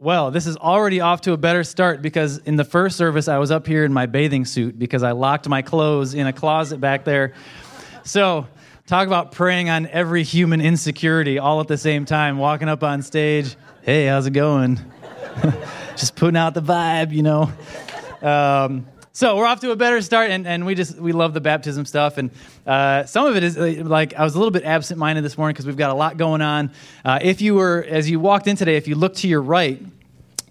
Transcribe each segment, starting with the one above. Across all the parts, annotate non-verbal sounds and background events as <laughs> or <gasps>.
Well, this is already off to a better start because in the first service, I was up here in my bathing suit because I locked my clothes in a closet back there. So, talk about preying on every human insecurity all at the same time, walking up on stage. Hey, how's it going? <laughs> Just putting out the vibe, you know. Um, so we're off to a better start, and, and we just we love the baptism stuff, and uh, some of it is uh, like I was a little bit absent-minded this morning because we've got a lot going on. Uh, if you were as you walked in today, if you look to your right,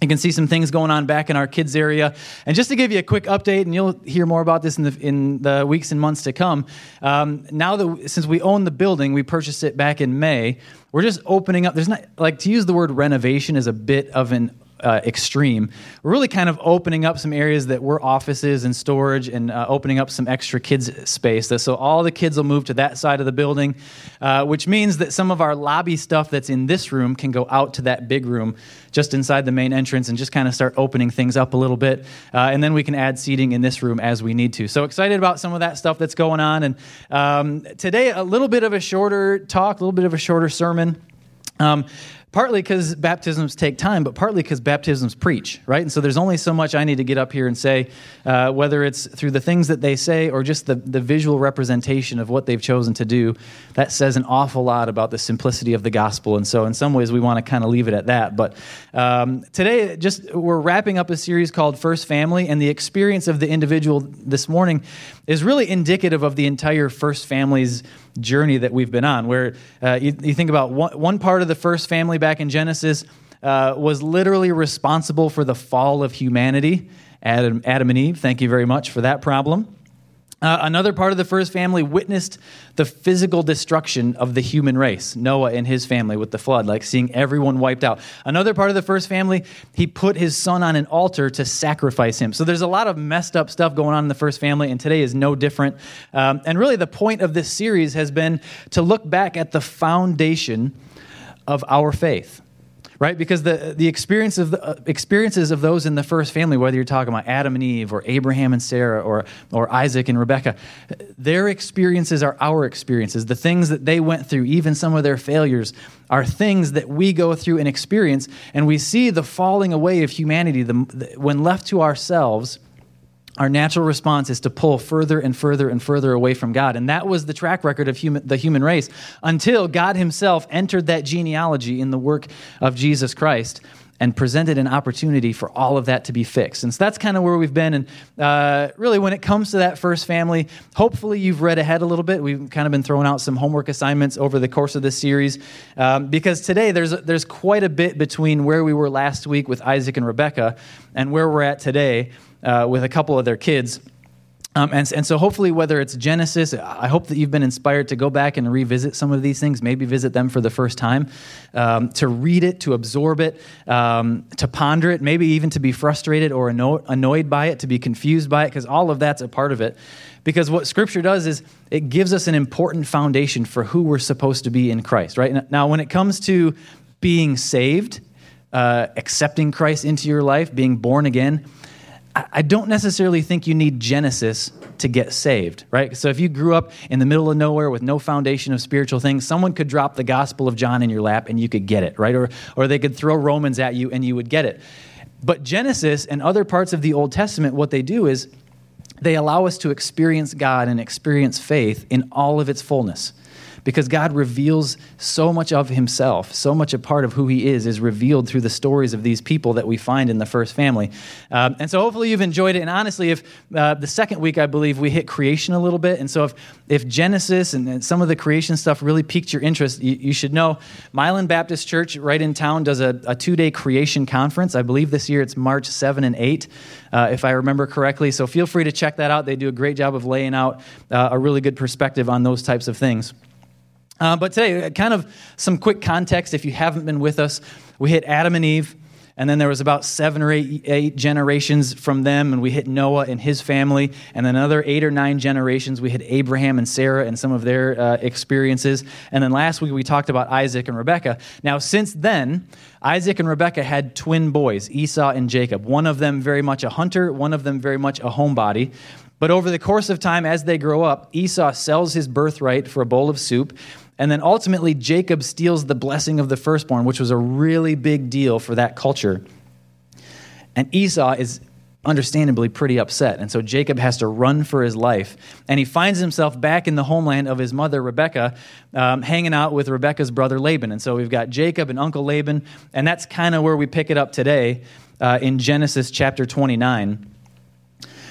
you can see some things going on back in our kids area. And just to give you a quick update, and you'll hear more about this in the, in the weeks and months to come. Um, now that since we own the building, we purchased it back in May. We're just opening up. There's not like to use the word renovation is a bit of an uh, extreme. We're really kind of opening up some areas that were offices and storage and uh, opening up some extra kids space. So all the kids will move to that side of the building, uh, which means that some of our lobby stuff that's in this room can go out to that big room just inside the main entrance and just kind of start opening things up a little bit. Uh, and then we can add seating in this room as we need to. So excited about some of that stuff that's going on. And um, today, a little bit of a shorter talk, a little bit of a shorter sermon. Um, partly because baptisms take time, but partly because baptisms preach, right? And so there's only so much I need to get up here and say, uh, whether it's through the things that they say or just the, the visual representation of what they've chosen to do. That says an awful lot about the simplicity of the gospel. And so, in some ways, we want to kind of leave it at that. But um, today, just we're wrapping up a series called First Family, and the experience of the individual this morning is really indicative of the entire First Family's journey that we've been on, where uh, you, you, think about one, one, part of the first family back in Genesis uh, was literally responsible for the fall of humanity. Adam, Adam and Eve, thank you very much for that problem. Uh, another part of the first family witnessed the physical destruction of the human race, Noah and his family with the flood, like seeing everyone wiped out. Another part of the first family, he put his son on an altar to sacrifice him. So there's a lot of messed up stuff going on in the first family, and today is no different. Um, and really, the point of this series has been to look back at the foundation of our faith right? Because the, the, experience of the uh, experiences of those in the first family, whether you're talking about Adam and Eve or Abraham and Sarah or, or Isaac and Rebecca, their experiences are our experiences. The things that they went through, even some of their failures, are things that we go through and experience. And we see the falling away of humanity the, the, when left to ourselves our natural response is to pull further and further and further away from God. And that was the track record of human, the human race until God Himself entered that genealogy in the work of Jesus Christ and presented an opportunity for all of that to be fixed. And so that's kind of where we've been. And uh, really, when it comes to that first family, hopefully you've read ahead a little bit. We've kind of been throwing out some homework assignments over the course of this series um, because today there's, there's quite a bit between where we were last week with Isaac and Rebecca and where we're at today uh, with a couple of their kids. Um, and, and so, hopefully, whether it's Genesis, I hope that you've been inspired to go back and revisit some of these things, maybe visit them for the first time, um, to read it, to absorb it, um, to ponder it, maybe even to be frustrated or anno- annoyed by it, to be confused by it, because all of that's a part of it. Because what Scripture does is it gives us an important foundation for who we're supposed to be in Christ, right? Now, when it comes to being saved, uh, accepting Christ into your life, being born again, I don't necessarily think you need Genesis to get saved, right? So if you grew up in the middle of nowhere with no foundation of spiritual things, someone could drop the Gospel of John in your lap and you could get it, right? Or, or they could throw Romans at you and you would get it. But Genesis and other parts of the Old Testament, what they do is they allow us to experience God and experience faith in all of its fullness because God reveals so much of himself, so much a part of who he is is revealed through the stories of these people that we find in the first family. Um, and so hopefully you've enjoyed it. And honestly, if uh, the second week, I believe, we hit creation a little bit. And so if, if Genesis and, and some of the creation stuff really piqued your interest, you, you, should know Milan Baptist Church right in town does a, a two day creation conference. I believe this year it's March 7 and 8. Uh, if I remember correctly. So feel free to check that out. They do a great job of laying out uh, a really good perspective on those types of things. Uh, but today, uh, kind of some quick context if you haven't been with us. We hit Adam and Eve, and then there was about seven or eight, eight generations from them, and we hit Noah and his family, and then another eight or nine generations. We hit Abraham and Sarah and some of their uh, experiences. And then last week, we talked about Isaac and Rebekah. Now, since then, Isaac and Rebekah had twin boys, Esau and Jacob. One of them very much a hunter, one of them very much a homebody. But over the course of time, as they grow up, Esau sells his birthright for a bowl of soup and then ultimately, Jacob steals the blessing of the firstborn, which was a really big deal for that culture. And Esau is understandably pretty upset. And so Jacob has to run for his life. And he finds himself back in the homeland of his mother, Rebecca, um, hanging out with Rebecca's brother, Laban. And so we've got Jacob and Uncle Laban. And that's kind of where we pick it up today uh, in Genesis chapter 29.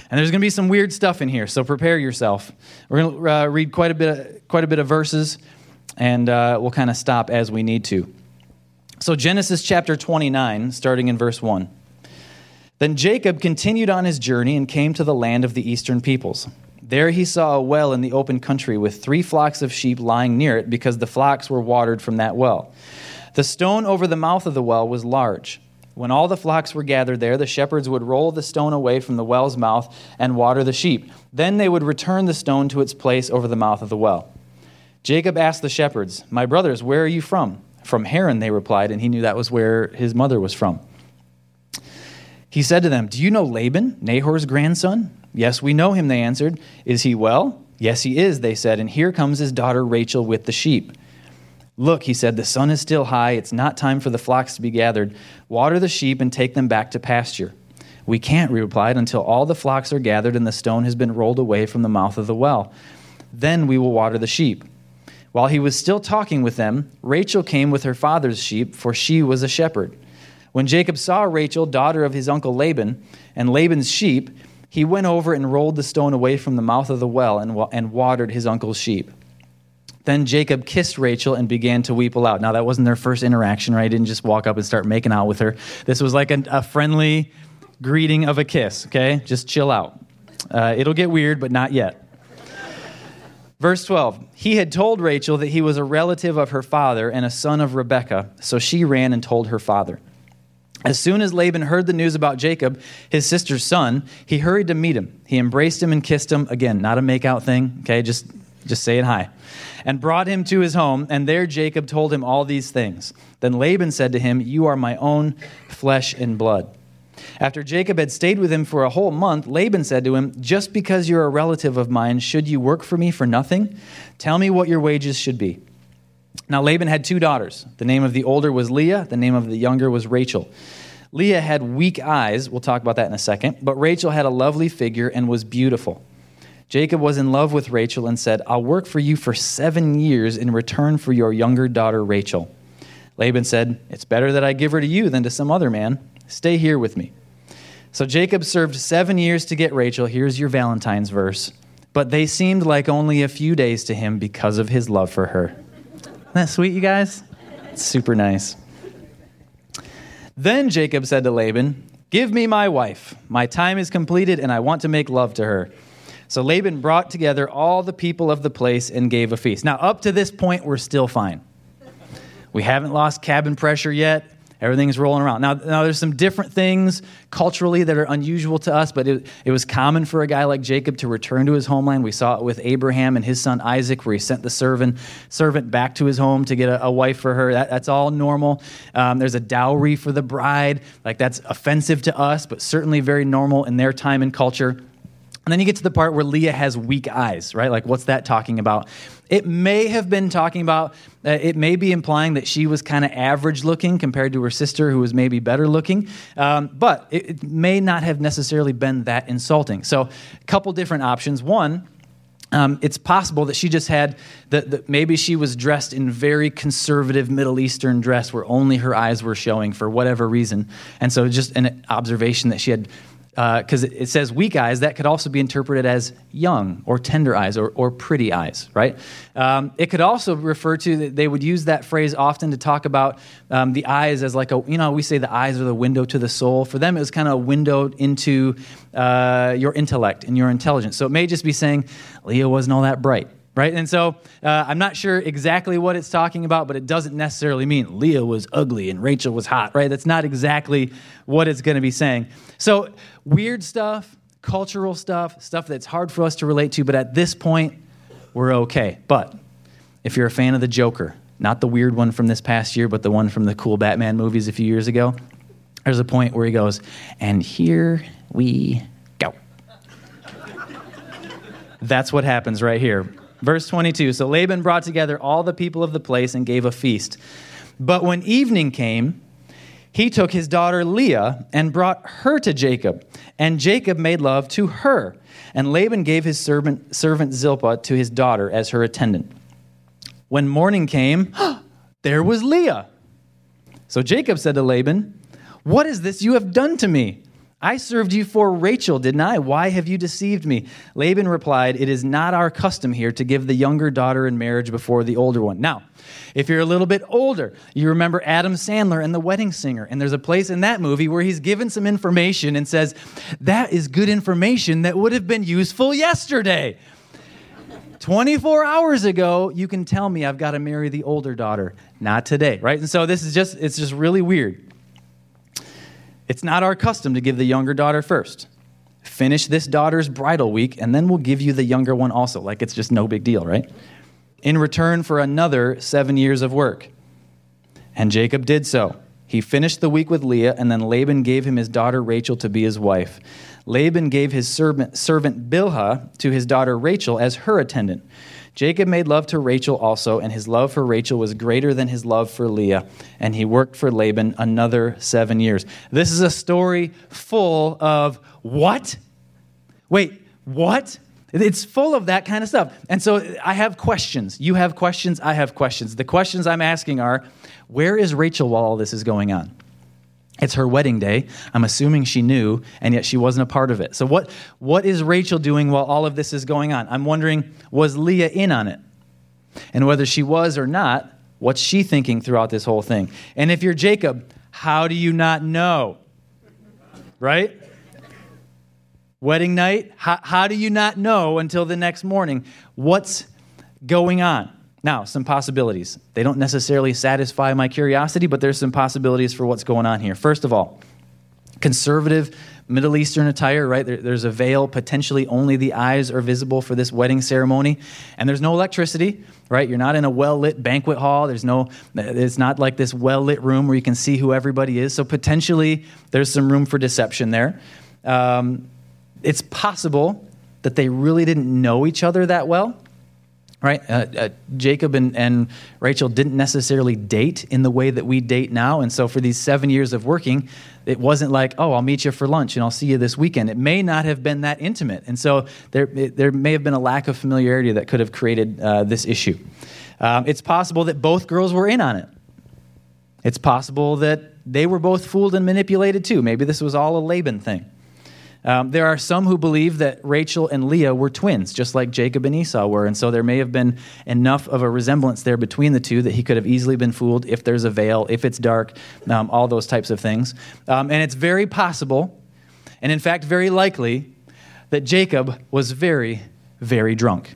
And there's going to be some weird stuff in here, so prepare yourself. We're going to uh, read quite a bit, of, quite a bit of verses, and uh, we'll kind of stop as we need to. So Genesis chapter 29, starting in verse 1. Then Jacob continued on his journey and came to the land of the eastern peoples. There he saw a well in the open country with three flocks of sheep lying near it because the flocks were watered from that well. The stone over the mouth of the well was large. When all the flocks were gathered there, the shepherds would roll the stone away from the well's mouth and water the sheep. Then they would return the stone to its place over the mouth of the well. Jacob asked the shepherds, My brothers, where are you from? From Haran, they replied, and he knew that was where his mother was from. He said to them, Do you know Laban, Nahor's grandson? Yes, we know him, they answered. Is he well? Yes, he is, they said, and here comes his daughter Rachel with the sheep. Look, he said, the sun is still high. It's not time for the flocks to be gathered. Water the sheep and take them back to pasture. We can't, we replied, until all the flocks are gathered and the stone has been rolled away from the mouth of the well. Then we will water the sheep. While he was still talking with them, Rachel came with her father's sheep, for she was a shepherd. When Jacob saw Rachel, daughter of his uncle Laban, and Laban's sheep, he went over and rolled the stone away from the mouth of the well and, and watered his uncle's sheep. Then Jacob kissed Rachel and began to weep aloud. Now, that wasn't their first interaction, right? He didn't just walk up and start making out with her. This was like a, a friendly greeting of a kiss, okay? Just chill out. Uh, it'll get weird, but not yet. Verse 12 He had told Rachel that he was a relative of her father and a son of Rebekah, so she ran and told her father. As soon as Laban heard the news about Jacob, his sister's son, he hurried to meet him. He embraced him and kissed him. Again, not a makeout thing, okay? Just, just saying hi. And brought him to his home, and there Jacob told him all these things. Then Laban said to him, You are my own flesh and blood. After Jacob had stayed with him for a whole month, Laban said to him, Just because you're a relative of mine, should you work for me for nothing? Tell me what your wages should be. Now, Laban had two daughters. The name of the older was Leah, the name of the younger was Rachel. Leah had weak eyes, we'll talk about that in a second, but Rachel had a lovely figure and was beautiful. Jacob was in love with Rachel and said, I'll work for you for seven years in return for your younger daughter Rachel. Laban said, It's better that I give her to you than to some other man. Stay here with me. So Jacob served seven years to get Rachel. Here's your Valentine's verse. But they seemed like only a few days to him because of his love for her. Isn't that sweet, you guys? It's super nice. Then Jacob said to Laban, Give me my wife. My time is completed, and I want to make love to her. So Laban brought together all the people of the place and gave a feast. Now, up to this point, we're still fine. We haven't lost cabin pressure yet. Everything's rolling around. Now, now there's some different things culturally that are unusual to us, but it, it was common for a guy like Jacob to return to his homeland. We saw it with Abraham and his son Isaac, where he sent the servant, servant back to his home to get a, a wife for her. That, that's all normal. Um, there's a dowry for the bride. Like, that's offensive to us, but certainly very normal in their time and culture. And then you get to the part where Leah has weak eyes, right? Like, what's that talking about? It may have been talking about, uh, it may be implying that she was kind of average looking compared to her sister, who was maybe better looking. Um, but it, it, may not have necessarily been that insulting. So, a couple different options. One, um, it's possible that she just had that maybe she was dressed in very conservative Middle Eastern dress where only her eyes were showing for whatever reason. And so, just an observation that she had because uh, it says weak eyes, that could also be interpreted as young or tender eyes or, or pretty eyes, right? Um, it could also refer to, they would use that phrase often to talk about um, the eyes as like a, you know, we say the eyes are the window to the soul. For them, it was kind of a window into uh, your intellect and your intelligence. So it may just be saying Leah wasn't all that bright right? And so uh, I'm not sure exactly what it's talking about, but it doesn't necessarily mean Leah was ugly and Rachel was hot, right? That's not exactly what it's going to be saying. So weird stuff, cultural stuff, stuff that's hard for us to relate to, but at this point, we're okay. But if you're a fan of the Joker, not the weird one from this past year, but the one from the cool Batman movies a few years ago, there's a point where he goes, and here we go. <laughs> That's what happens right here. Verse 22 So Laban brought together all the people of the place and gave a feast. But when evening came, he took his daughter Leah and brought her to Jacob, and Jacob made love to her. And Laban gave his servant, servant Zilpah to his daughter as her attendant. When morning came, <gasps> there was Leah. So Jacob said to Laban, What is this you have done to me? I served you for Rachel, didn't I? Why have you deceived me? Laban replied, It is not our custom here to give the younger daughter in marriage before the older one. Now, if you're a little bit older, you remember Adam Sandler and The Wedding Singer. And there's a place in that movie where he's given some information and says, That is good information that would have been useful yesterday. 24 hours ago, you can tell me I've got to marry the older daughter. Not today, right? And so this is just, it's just really weird. It's not our custom to give the younger daughter first. Finish this daughter's bridal week, and then we'll give you the younger one also. Like it's just no big deal, right? In return for another seven years of work. And Jacob did so. He finished the week with Leah, and then Laban gave him his daughter Rachel to be his wife. Laban gave his servant, servant Bilhah to his daughter Rachel as her attendant. Jacob made love to Rachel also, and his love for Rachel was greater than his love for Leah, and he worked for Laban another seven years. This is a story full of what? Wait, what? It's full of that kind of stuff. And so I have questions. You have questions. I have questions. The questions I'm asking are where is Rachel while all this is going on? It's her wedding day. I'm assuming she knew, and yet she wasn't a part of it. So, what, what is Rachel doing while all of this is going on? I'm wondering, was Leah in on it? And whether she was or not, what's she thinking throughout this whole thing? And if you're Jacob, how do you not know? Right? Wedding night, how, how do you not know until the next morning what's going on? Now, some possibilities. They don't necessarily satisfy my curiosity, but there's some possibilities for what's going on here. First of all, conservative Middle Eastern attire, right? There, there's a veil, potentially only the eyes are visible for this wedding ceremony. And there's no electricity, right? You're not in a well lit banquet hall. There's no, it's not like this well lit room where you can see who everybody is. So potentially there's some room for deception there. Um, it's possible that they really didn't know each other that well right? Uh, uh, Jacob and, and Rachel didn't necessarily date in the way that we date now. And so for these seven years of working, it wasn't like, oh, I'll meet you for lunch and I'll see you this weekend. It may not have been that intimate. And so there, it, there may have been a lack of familiarity that could have created uh, this issue. Um, it's possible that both girls were in on it. It's possible that they were both fooled and manipulated too. Maybe this was all a Laban thing. Um, there are some who believe that Rachel and Leah were twins, just like Jacob and Esau were. And so there may have been enough of a resemblance there between the two that he could have easily been fooled if there's a veil, if it's dark, um, all those types of things. Um, and it's very possible, and in fact, very likely, that Jacob was very, very drunk.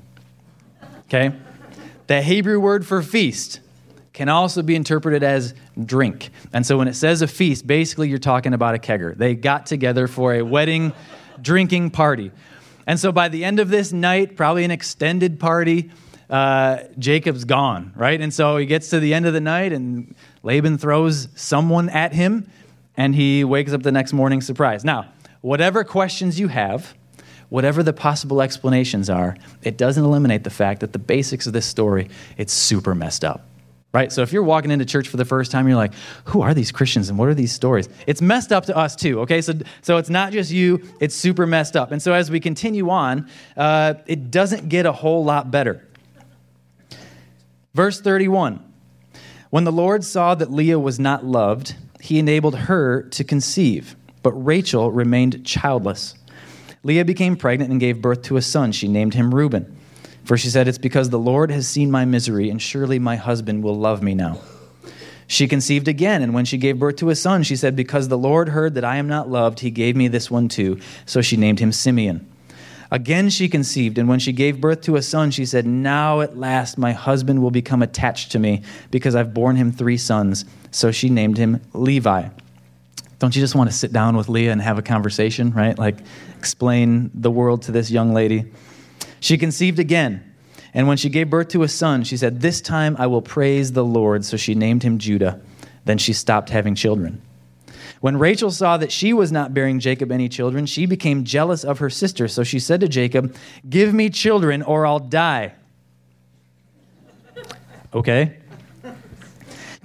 Okay? The Hebrew word for feast can also be interpreted as drink. And so when it says a feast, basically you're talking about a kegger. They got together for a wedding drinking party. And so by the end of this night, probably an extended party, uh, Jacob's gone, right? And so he gets to the end of the night, and Laban throws someone at him, and he wakes up the next morning surprised. Now, whatever questions you have, whatever the possible explanations are, it doesn't eliminate the fact that the basics of this story, it's super messed up right? So if you're walking into church for the first time, you're like, who are these Christians and what are these stories? It's messed up to us too, okay? So, so it's not just you, it's super messed up. And so as we continue on, uh, it doesn't get a whole lot better. Verse 31 When the Lord saw that Leah was not loved, he enabled her to conceive, but Rachel remained childless. Leah became pregnant and gave birth to a son. She named him Reuben. For she said, It's because the Lord has seen my misery, and surely my husband will love me now. She conceived again, and when she gave birth to a son, she said, Because the Lord heard that I am not loved, he gave me this one too. So she named him Simeon. Again she conceived, and when she gave birth to a son, she said, Now at last my husband will become attached to me, because I've borne him three sons. So she named him Levi. Don't you just want to sit down with Leah and have a conversation, right? Like explain the world to this young lady? She conceived again. And when she gave birth to a son, she said, This time I will praise the Lord. So she named him Judah. Then she stopped having children. When Rachel saw that she was not bearing Jacob any children, she became jealous of her sister. So she said to Jacob, Give me children or I'll die. Okay?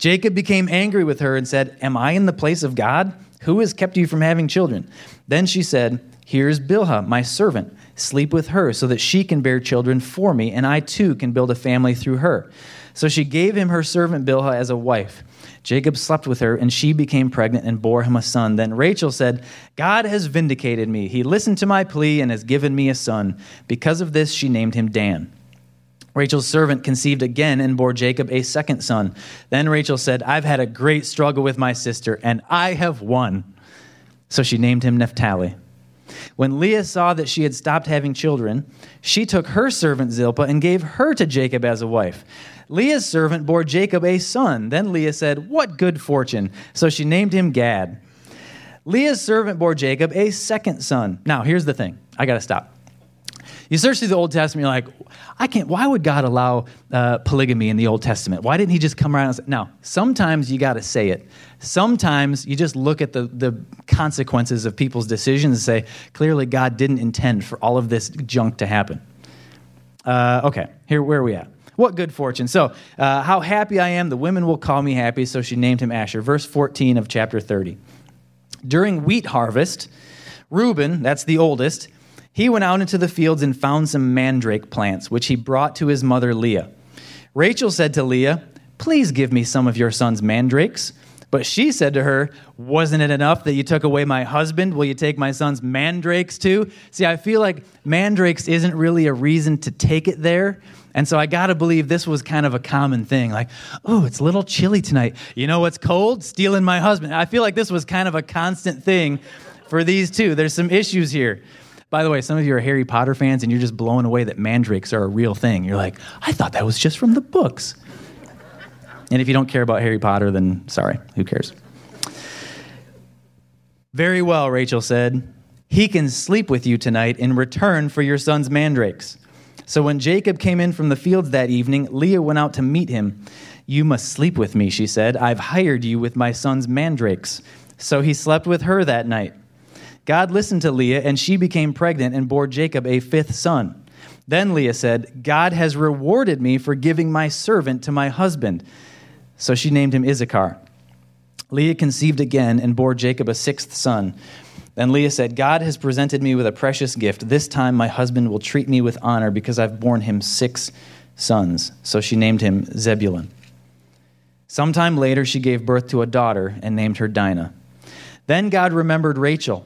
Jacob became angry with her and said, Am I in the place of God? Who has kept you from having children? Then she said, Here's Bilhah, my servant. Sleep with her so that she can bear children for me, and I too can build a family through her. So she gave him her servant Bilhah as a wife. Jacob slept with her, and she became pregnant and bore him a son. Then Rachel said, God has vindicated me. He listened to my plea and has given me a son. Because of this, she named him Dan. Rachel's servant conceived again and bore Jacob a second son. Then Rachel said, I've had a great struggle with my sister, and I have won. So she named him Naphtali. When Leah saw that she had stopped having children, she took her servant Zilpah and gave her to Jacob as a wife. Leah's servant bore Jacob a son. Then Leah said, What good fortune! So she named him Gad. Leah's servant bore Jacob a second son. Now, here's the thing I got to stop. You search through the Old Testament, you're like, I can't, why would God allow uh, polygamy in the Old Testament? Why didn't he just come around and say, now, sometimes you got to say it. Sometimes you just look at the, the consequences of people's decisions and say, clearly God didn't intend for all of this junk to happen. Uh, okay, here, where are we at? What good fortune. So, uh, how happy I am, the women will call me happy. So she named him Asher. Verse 14 of chapter 30. During wheat harvest, Reuben, that's the oldest, he went out into the fields and found some mandrake plants, which he brought to his mother Leah. Rachel said to Leah, Please give me some of your son's mandrakes. But she said to her, Wasn't it enough that you took away my husband? Will you take my son's mandrakes too? See, I feel like mandrakes isn't really a reason to take it there. And so I got to believe this was kind of a common thing. Like, oh, it's a little chilly tonight. You know what's cold? Stealing my husband. I feel like this was kind of a constant thing for these two. There's some issues here. By the way, some of you are Harry Potter fans and you're just blown away that mandrakes are a real thing. You're like, I thought that was just from the books. And if you don't care about Harry Potter, then sorry, who cares? Very well, Rachel said. He can sleep with you tonight in return for your son's mandrakes. So when Jacob came in from the fields that evening, Leah went out to meet him. You must sleep with me, she said. I've hired you with my son's mandrakes. So he slept with her that night. God listened to Leah, and she became pregnant and bore Jacob a fifth son. Then Leah said, God has rewarded me for giving my servant to my husband. So she named him Issachar. Leah conceived again and bore Jacob a sixth son. Then Leah said, God has presented me with a precious gift. This time my husband will treat me with honor because I've borne him six sons. So she named him Zebulun. Sometime later, she gave birth to a daughter and named her Dinah. Then God remembered Rachel.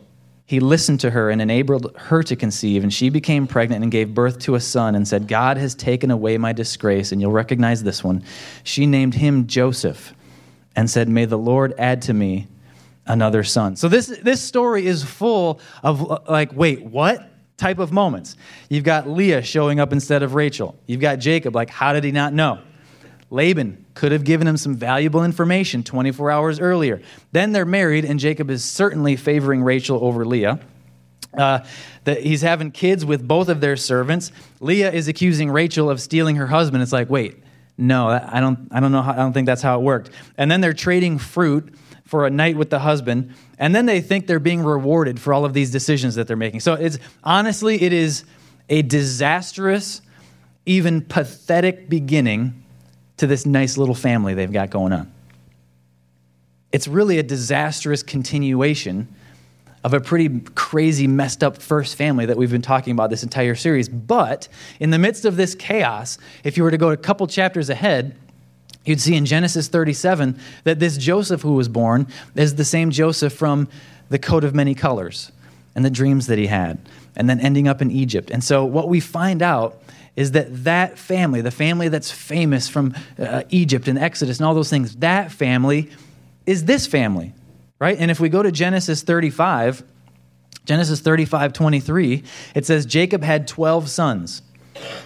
He listened to her and enabled her to conceive, and she became pregnant and gave birth to a son and said, God has taken away my disgrace, and you'll recognize this one. She named him Joseph and said, May the Lord add to me another son. So this this story is full of like, wait, what? Type of moments. You've got Leah showing up instead of Rachel. You've got Jacob, like, how did he not know? Laban could have given him some valuable information 24 hours earlier. Then they're married, and Jacob is certainly favoring Rachel over Leah. Uh, that he's having kids with both of their servants. Leah is accusing Rachel of stealing her husband. It's like, wait, no, I don't, I don't know, how, I don't think that's how it worked. And then they're trading fruit for a night with the husband, and then they think they're being rewarded for all of these decisions that they're making. So it's honestly, it is a disastrous, even pathetic beginning to this nice little family they've got going on. It's really a disastrous continuation of a pretty crazy, messed up first family that we've been talking about this entire series. But in the midst of this chaos, if you were to go a couple chapters ahead, You'd see in Genesis 37 that this Joseph who was born is the same Joseph from the coat of many colors and the dreams that he had, and then ending up in Egypt. And so, what we find out is that that family, the family that's famous from uh, Egypt and Exodus and all those things, that family is this family, right? And if we go to Genesis 35, Genesis 35 23, it says Jacob had 12 sons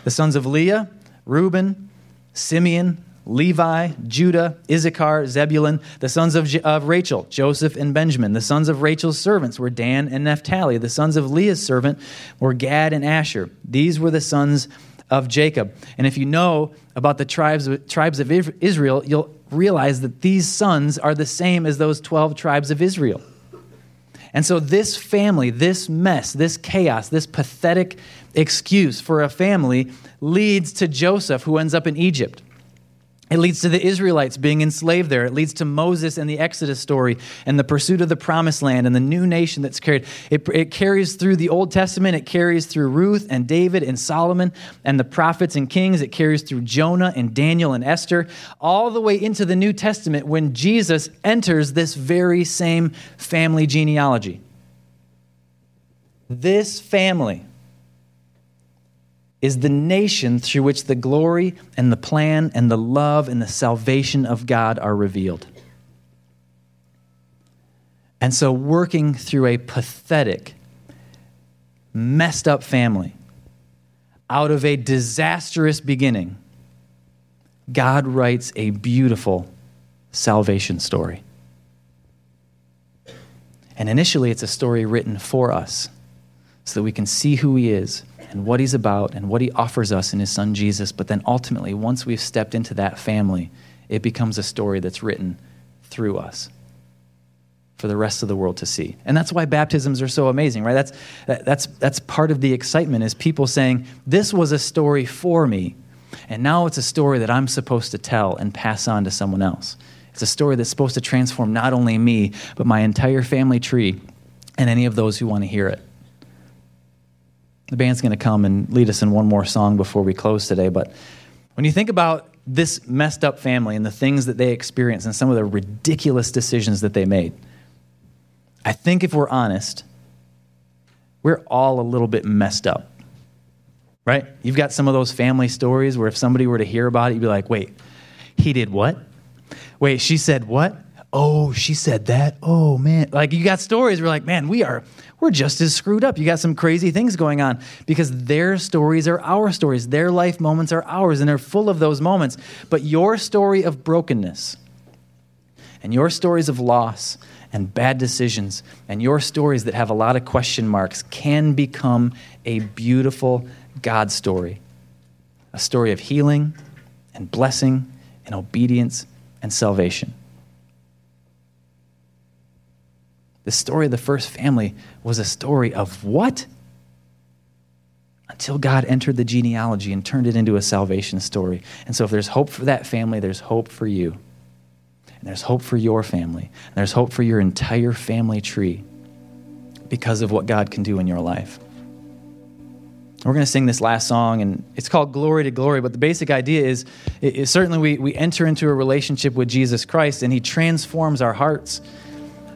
the sons of Leah, Reuben, Simeon, Levi, Judah, Issachar, Zebulun, the sons of, of Rachel, Joseph and Benjamin. The sons of Rachel's servants were Dan and Naphtali. The sons of Leah's servant were Gad and Asher. These were the sons of Jacob. And if you know about the tribes, tribes of Israel, you'll realize that these sons are the same as those 12 tribes of Israel. And so, this family, this mess, this chaos, this pathetic excuse for a family leads to Joseph, who ends up in Egypt. It leads to the Israelites being enslaved there. It leads to Moses and the Exodus story and the pursuit of the promised land and the new nation that's carried. It, it, carries through the Old Testament. It carries through Ruth and David and Solomon and the prophets and kings. It carries through Jonah and Daniel and Esther, all the way into the New Testament when Jesus enters this very same family genealogy. This family is the nation through which the glory and the plan and the love and the salvation of God are revealed. And so, working through a pathetic, messed up family out of a disastrous beginning, God writes a beautiful salvation story. And initially, it's a story written for us so that we can see who He is and what he's about and what he offers us in his son Jesus. But then ultimately, once we've stepped into that family, it becomes a story that's written through us for the rest of the world to see. And that's why baptisms are so amazing, right? That's, that's, that's part of the excitement is people saying, this was a story for me, and now it's a story that I'm supposed to tell and pass on to someone else. It's a story that's supposed to transform not only me, but my entire family tree and any of those who want to hear it. The band's going to come and lead us in one more song before we close today. But when you think about this messed up family and the things that they experienced and some of the ridiculous decisions that they made, I think if we're honest, we're all a little bit messed up. Right? You've got some of those family stories where if somebody were to hear about it, you'd be like, wait, he did what? Wait, she said what? Oh, she said that. Oh, man. Like you got stories We're like, man, we are we're just as screwed up. You got some crazy things going on because their stories are our stories. Their life moments are ours, and they're full of those moments. But your story of brokenness and your stories of loss and bad decisions and your stories that have a lot of question marks can become a beautiful God story. A story of healing and blessing and obedience and salvation. The story of the first family was a story of what? Until God entered the genealogy and turned it into a salvation story. And so, if there's hope for that family, there's hope for you. And there's hope for your family. And there's hope for your entire family tree because of what God can do in your life. We're going to sing this last song, and it's called Glory to Glory. But the basic idea is, is certainly we, we enter into a relationship with Jesus Christ, and He transforms our hearts.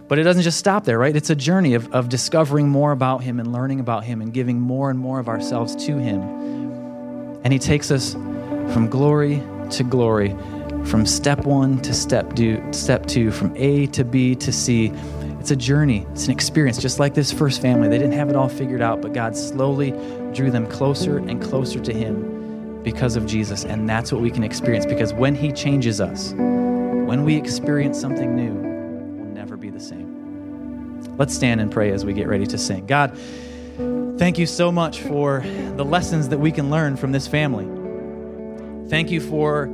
But it doesn't just stop there, right? It's a journey of, of discovering more about Him and learning about Him and giving more and more of ourselves to Him. And He takes us from glory to glory, from step one to step, do, step two, from A to B to C. It's a journey, it's an experience, just like this first family. They didn't have it all figured out, but God slowly drew them closer and closer to Him because of Jesus. And that's what we can experience because when He changes us, when we experience something new. Let's stand and pray as we get ready to sing. God, thank you so much for the lessons that we can learn from this family. Thank you for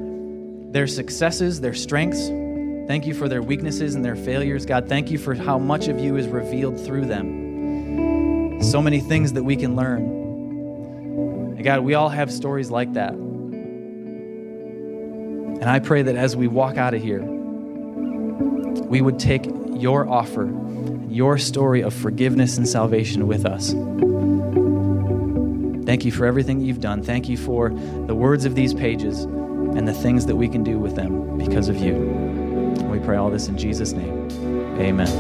their successes, their strengths. Thank you for their weaknesses and their failures. God, thank you for how much of you is revealed through them. So many things that we can learn. And God, we all have stories like that. And I pray that as we walk out of here, we would take your offer, your story of forgiveness and salvation with us. Thank you for everything you've done. Thank you for the words of these pages and the things that we can do with them because of you. We pray all this in Jesus' name. Amen.